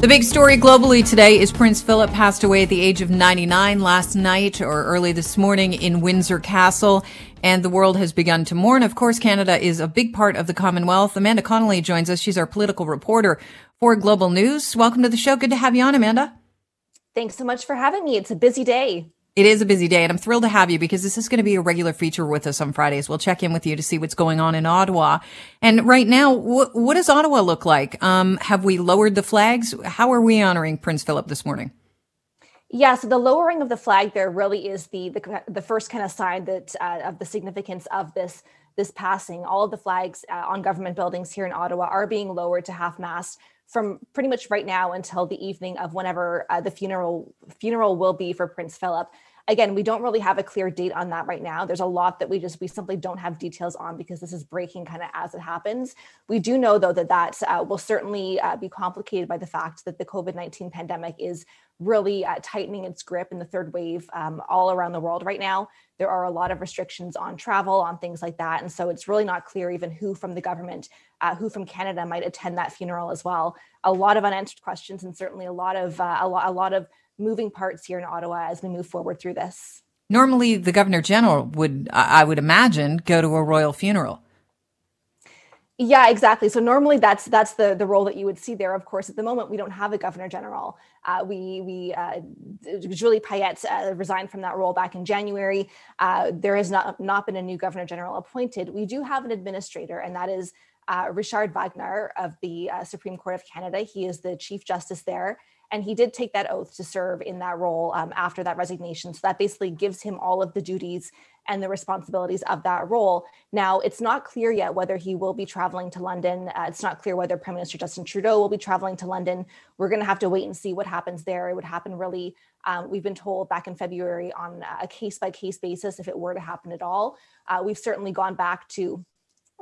The big story globally today is Prince Philip passed away at the age of 99 last night or early this morning in Windsor Castle, and the world has begun to mourn. Of course, Canada is a big part of the Commonwealth. Amanda Connolly joins us. She's our political reporter for Global News. Welcome to the show. Good to have you on, Amanda. Thanks so much for having me. It's a busy day. It is a busy day, and I'm thrilled to have you because this is going to be a regular feature with us on Fridays. We'll check in with you to see what's going on in Ottawa. And right now, wh- what does Ottawa look like? Um, have we lowered the flags? How are we honoring Prince Philip this morning? Yeah, so the lowering of the flag there really is the the, the first kind of sign that uh, of the significance of this this passing. All of the flags uh, on government buildings here in Ottawa are being lowered to half mast from pretty much right now until the evening of whenever uh, the funeral funeral will be for Prince Philip. Again, we don't really have a clear date on that right now. There's a lot that we just we simply don't have details on because this is breaking kind of as it happens. We do know though that that uh, will certainly uh, be complicated by the fact that the COVID nineteen pandemic is really uh, tightening its grip in the third wave um, all around the world right now. There are a lot of restrictions on travel, on things like that. And so it's really not clear even who from the government, uh, who from Canada might attend that funeral as well. A lot of unanswered questions and certainly a lot of, uh, a, lo- a lot of moving parts here in Ottawa as we move forward through this. Normally, the Governor General would, I would imagine, go to a royal funeral. Yeah, exactly. So normally that's that's the the role that you would see there. Of course, at the moment we don't have a governor general. Uh, we we uh, Julie Payette uh, resigned from that role back in January. Uh, there has not not been a new governor general appointed. We do have an administrator, and that is uh, Richard Wagner of the uh, Supreme Court of Canada. He is the chief justice there. And he did take that oath to serve in that role um, after that resignation. So that basically gives him all of the duties and the responsibilities of that role. Now, it's not clear yet whether he will be traveling to London. Uh, it's not clear whether Prime Minister Justin Trudeau will be traveling to London. We're going to have to wait and see what happens there. It would happen really, um, we've been told back in February on a case by case basis if it were to happen at all. Uh, we've certainly gone back to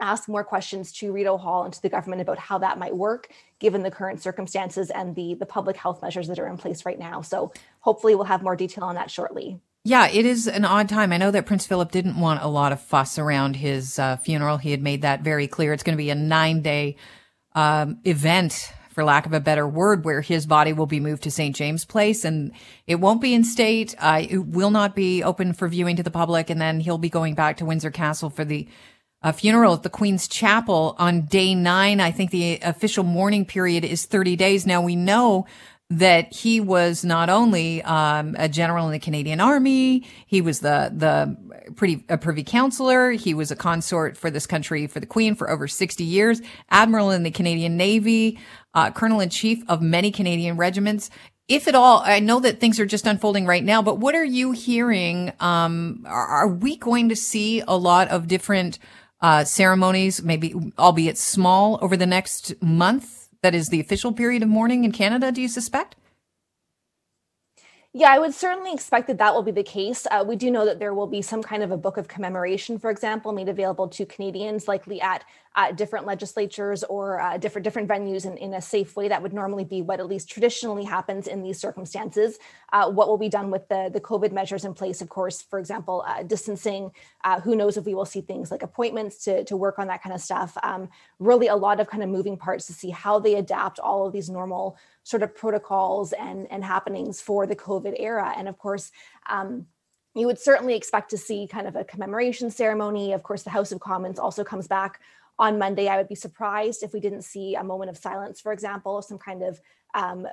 ask more questions to Rideau Hall and to the government about how that might work given the current circumstances and the the public health measures that are in place right now. So hopefully we'll have more detail on that shortly. Yeah, it is an odd time. I know that Prince Philip didn't want a lot of fuss around his uh, funeral. He had made that very clear. It's going to be a nine day um, event, for lack of a better word, where his body will be moved to St. James Palace and it won't be in state. Uh, it will not be open for viewing to the public. And then he'll be going back to Windsor Castle for the uh, funeral at the Queen's Chapel on day nine. I think the official mourning period is 30 days. Now we know that he was not only um, a general in the Canadian Army, he was the the pretty a privy councillor. He was a consort for this country for the Queen for over sixty years, admiral in the Canadian Navy, uh, colonel in chief of many Canadian regiments. If at all, I know that things are just unfolding right now, but what are you hearing? Um, are, are we going to see a lot of different uh, ceremonies, maybe albeit small, over the next month? that is the official period of mourning in Canada, do you suspect? Yeah, I would certainly expect that that will be the case. Uh, we do know that there will be some kind of a book of commemoration, for example, made available to Canadians, likely at uh, different legislatures or uh, different different venues in, in a safe way. That would normally be what at least traditionally happens in these circumstances. Uh, what will be done with the the COVID measures in place? Of course, for example, uh, distancing. Uh, who knows if we will see things like appointments to to work on that kind of stuff. Um, really, a lot of kind of moving parts to see how they adapt all of these normal sort of protocols and, and happenings for the COVID era. And of course, um, you would certainly expect to see kind of a commemoration ceremony. Of course, the House of Commons also comes back on Monday. I would be surprised if we didn't see a moment of silence, for example, some kind of um,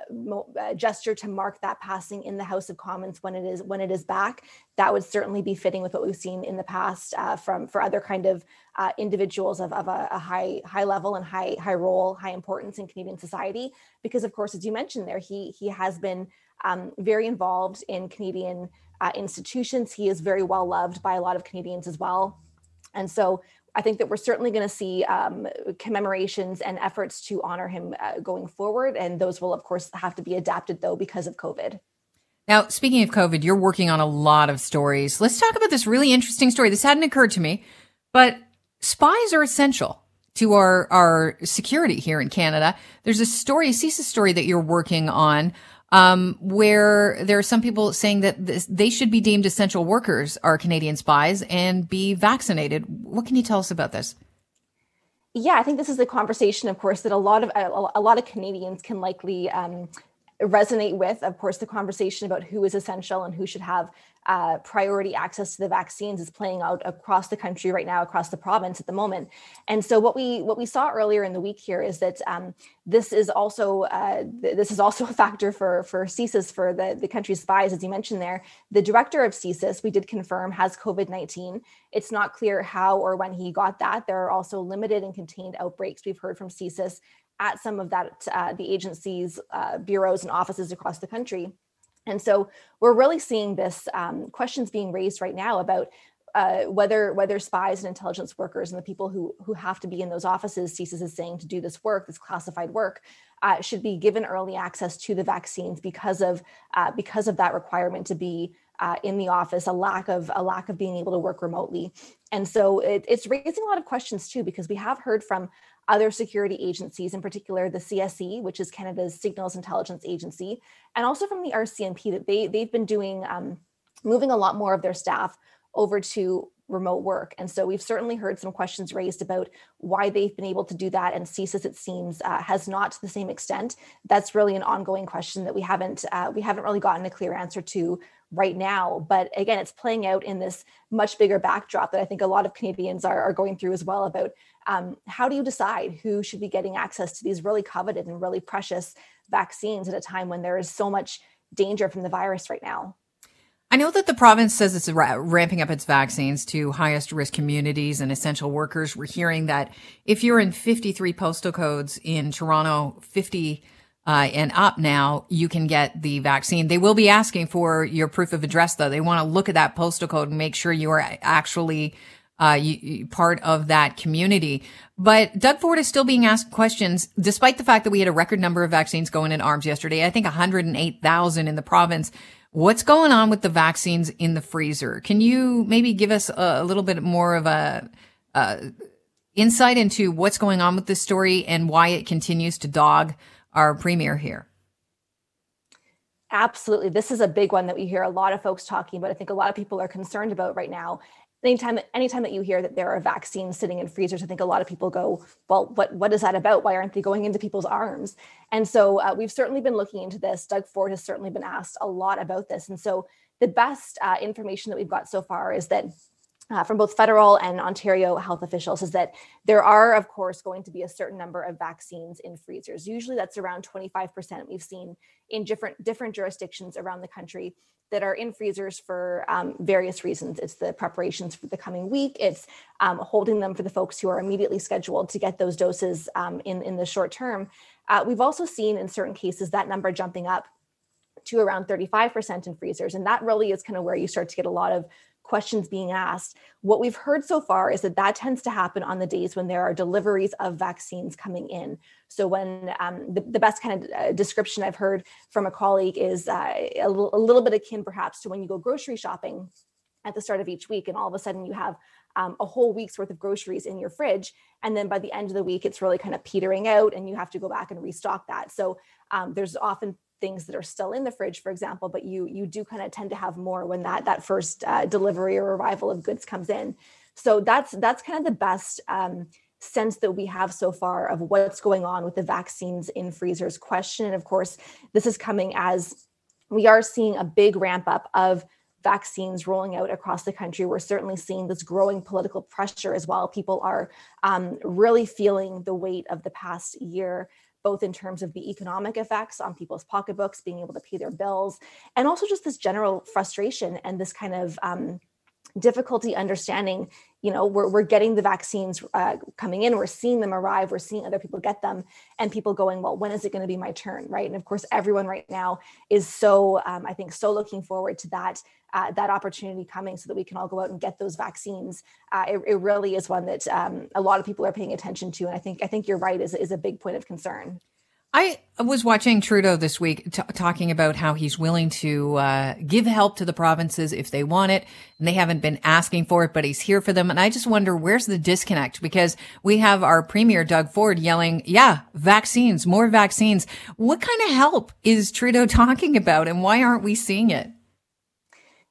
uh, gesture to mark that passing in the House of Commons when it is when it is back. That would certainly be fitting with what we've seen in the past uh, from for other kind of uh, individuals of, of a, a, high high level and high high role, high importance in Canadian society. Because of course, as you mentioned there, he he has been um, very involved in Canadian uh, institutions. He is very well loved by a lot of Canadians as well. And so I think that we're certainly going to see um, commemorations and efforts to honor him uh, going forward. And those will, of course, have to be adapted, though, because of COVID. Now, speaking of COVID, you're working on a lot of stories. Let's talk about this really interesting story. This hadn't occurred to me, but spies are essential to our, our security here in Canada. There's a story, a CSIS story that you're working on um, where there are some people saying that this, they should be deemed essential workers, are Canadian spies, and be vaccinated. What can you tell us about this? Yeah, I think this is the conversation, of course, that a lot of a, a lot of Canadians can likely um, resonate with. Of course, the conversation about who is essential and who should have uh, priority access to the vaccines is playing out across the country right now, across the province at the moment. And so, what we what we saw earlier in the week here is that um, this is also uh, th- this is also a factor for for CSIS for the the country's spies, as you mentioned there. The director of CSIS, we did confirm, has COVID nineteen. It's not clear how or when he got that. There are also limited and contained outbreaks. We've heard from CSIS at some of that uh, the agencies, uh, bureaus, and offices across the country. And so we're really seeing this um, questions being raised right now about uh, whether whether spies and intelligence workers and the people who who have to be in those offices, CSIS is saying to do this work, this classified work, uh, should be given early access to the vaccines because of uh, because of that requirement to be uh, in the office, a lack of a lack of being able to work remotely, and so it, it's raising a lot of questions too because we have heard from other security agencies, in particular the CSE, which is Canada's Signals Intelligence Agency, and also from the RCMP that they they've been doing um, moving a lot more of their staff over to remote work. And so we've certainly heard some questions raised about why they've been able to do that. And CSIS, it seems, uh, has not to the same extent. That's really an ongoing question that we haven't uh, we haven't really gotten a clear answer to right now. But again, it's playing out in this much bigger backdrop that I think a lot of Canadians are, are going through as well about um, how do you decide who should be getting access to these really coveted and really precious vaccines at a time when there is so much danger from the virus right now? I know that the province says it's ramping up its vaccines to highest risk communities and essential workers. We're hearing that if you're in 53 postal codes in Toronto, 50 uh, and up now, you can get the vaccine. They will be asking for your proof of address, though. They want to look at that postal code and make sure you are actually uh, you, part of that community. But Doug Ford is still being asked questions, despite the fact that we had a record number of vaccines going in arms yesterday. I think 108,000 in the province. What's going on with the vaccines in the freezer? Can you maybe give us a, a little bit more of a, uh, insight into what's going on with this story and why it continues to dog our premier here? Absolutely. This is a big one that we hear a lot of folks talking about. I think a lot of people are concerned about right now. Anytime, anytime that you hear that there are vaccines sitting in freezers, I think a lot of people go, "Well, what what is that about? Why aren't they going into people's arms?" And so uh, we've certainly been looking into this. Doug Ford has certainly been asked a lot about this, and so the best uh, information that we've got so far is that uh, from both federal and Ontario health officials is that there are, of course, going to be a certain number of vaccines in freezers. Usually, that's around 25%. We've seen in different different jurisdictions around the country that are in freezers for um, various reasons. It's the preparations for the coming week. It's um, holding them for the folks who are immediately scheduled to get those doses um, in in the short term. Uh, we've also seen in certain cases that number jumping up to around 35% in freezers. And that really is kind of where you start to get a lot of questions being asked. What we've heard so far is that that tends to happen on the days when there are deliveries of vaccines coming in. So, when um, the, the, best kind of uh, description I've heard from a colleague is uh, a, l- a little bit akin perhaps to when you go grocery shopping at the start of each week, and all of a sudden you have um, a whole week's worth of groceries in your fridge. And then by the end of the week, it's really kind of petering out and you have to go back and restock that. So um, there's often things that are still in the fridge for example but you you do kind of tend to have more when that that first uh, delivery or arrival of goods comes in so that's that's kind of the best um, sense that we have so far of what's going on with the vaccines in freezers question and of course this is coming as we are seeing a big ramp up of vaccines rolling out across the country. We're certainly seeing this growing political pressure as well. People are um, really feeling the weight of the past year both in terms of the economic effects on people's pocketbooks, being able to pay their bills, and also just this general frustration and this kind of um, difficulty understanding you know we're, we're getting the vaccines uh, coming in we're seeing them arrive we're seeing other people get them and people going well when is it going to be my turn? Right? And of course everyone right now is so um, i think so looking forward to that uh, that opportunity coming so that we can all go out and get those vaccines. Uh, it, it, really is one that um, a lot of people are paying attention to and i think i think you're right is, is a big point of concern I was watching Trudeau this week t- talking about how he's willing to uh, give help to the provinces if they want it, and they haven't been asking for it, but he's here for them. And I just wonder where's the disconnect because we have our premier Doug Ford yelling, "Yeah, vaccines, more vaccines." What kind of help is Trudeau talking about, and why aren't we seeing it?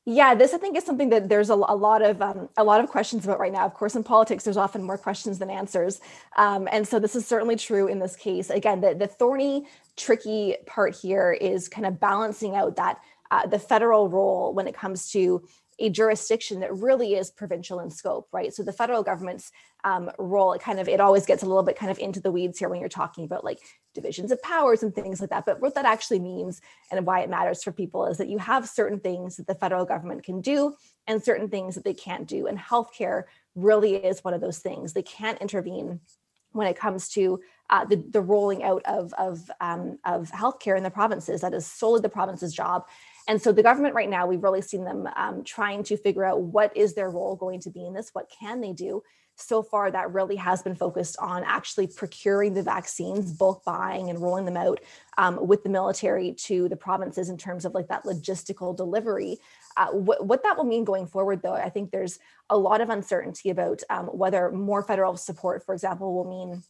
Yeah, this I think is something that there's a, a lot of um, a lot of questions about right now. Of course, in politics, there's often more questions than answers, um, and so this is certainly true in this case. Again, the the thorny, tricky part here is kind of balancing out that uh, the federal role when it comes to a jurisdiction that really is provincial in scope, right? So the federal government's um, role, it kind of, it always gets a little bit kind of into the weeds here when you're talking about like divisions of powers and things like that. But what that actually means and why it matters for people is that you have certain things that the federal government can do and certain things that they can't do. And healthcare really is one of those things. They can't intervene when it comes to uh, the, the rolling out of, of, um, of healthcare in the provinces. That is solely the province's job. And so the government right now, we've really seen them um, trying to figure out what is their role going to be in this? What can they do? So far, that really has been focused on actually procuring the vaccines, bulk buying and rolling them out um, with the military to the provinces in terms of like that logistical delivery. Uh, what, what, that will mean going forward, though, I think there's a lot of uncertainty about um, whether more federal support, for example, will mean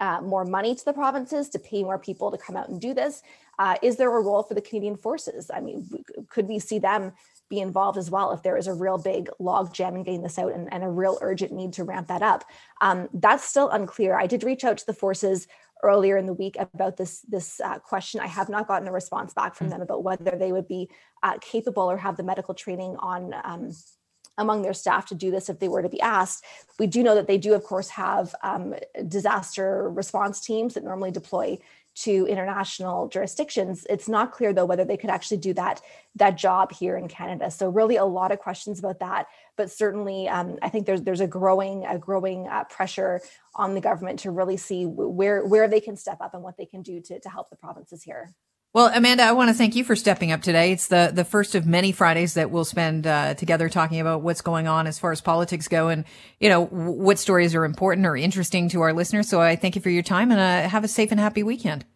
uh, more money to the provinces to pay more people to come out and do this? Uh, is there a role for the Canadian forces? I mean, could we see them be involved as well if there is a real big log jam in getting this out and, and a real urgent need to ramp that up? Um, that's still unclear. I did reach out to the forces earlier in the week about this this uh, question. I have not gotten a response back from mm. them about whether they would be uh, capable or have the medical training on. Um, among their staff to do this if they were to be asked. We do know that they do, of course, have um, disaster response teams that normally deploy to international jurisdictions. It's not clear though whether they could actually do that that job here in Canada. So really, a lot of questions about that. But certainly, um, I think there's there's a growing a growing uh, pressure on the government to really see where where they can step up and what they can do to to help the provinces here. Well, Amanda, I want to thank you for stepping up today. It's the, the first of many Fridays that we'll spend uh, together talking about what's going on as far as politics go and, you know, w- what stories are important or interesting to our listeners. So I thank you for your time and uh, have a safe and happy weekend.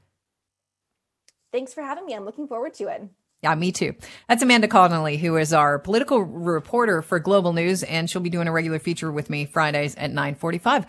Thanks for having me. I'm looking forward to it. Yeah, me too. That's Amanda Connolly, who is our political reporter for Global News, and she'll be doing a regular feature with me Fridays at 945.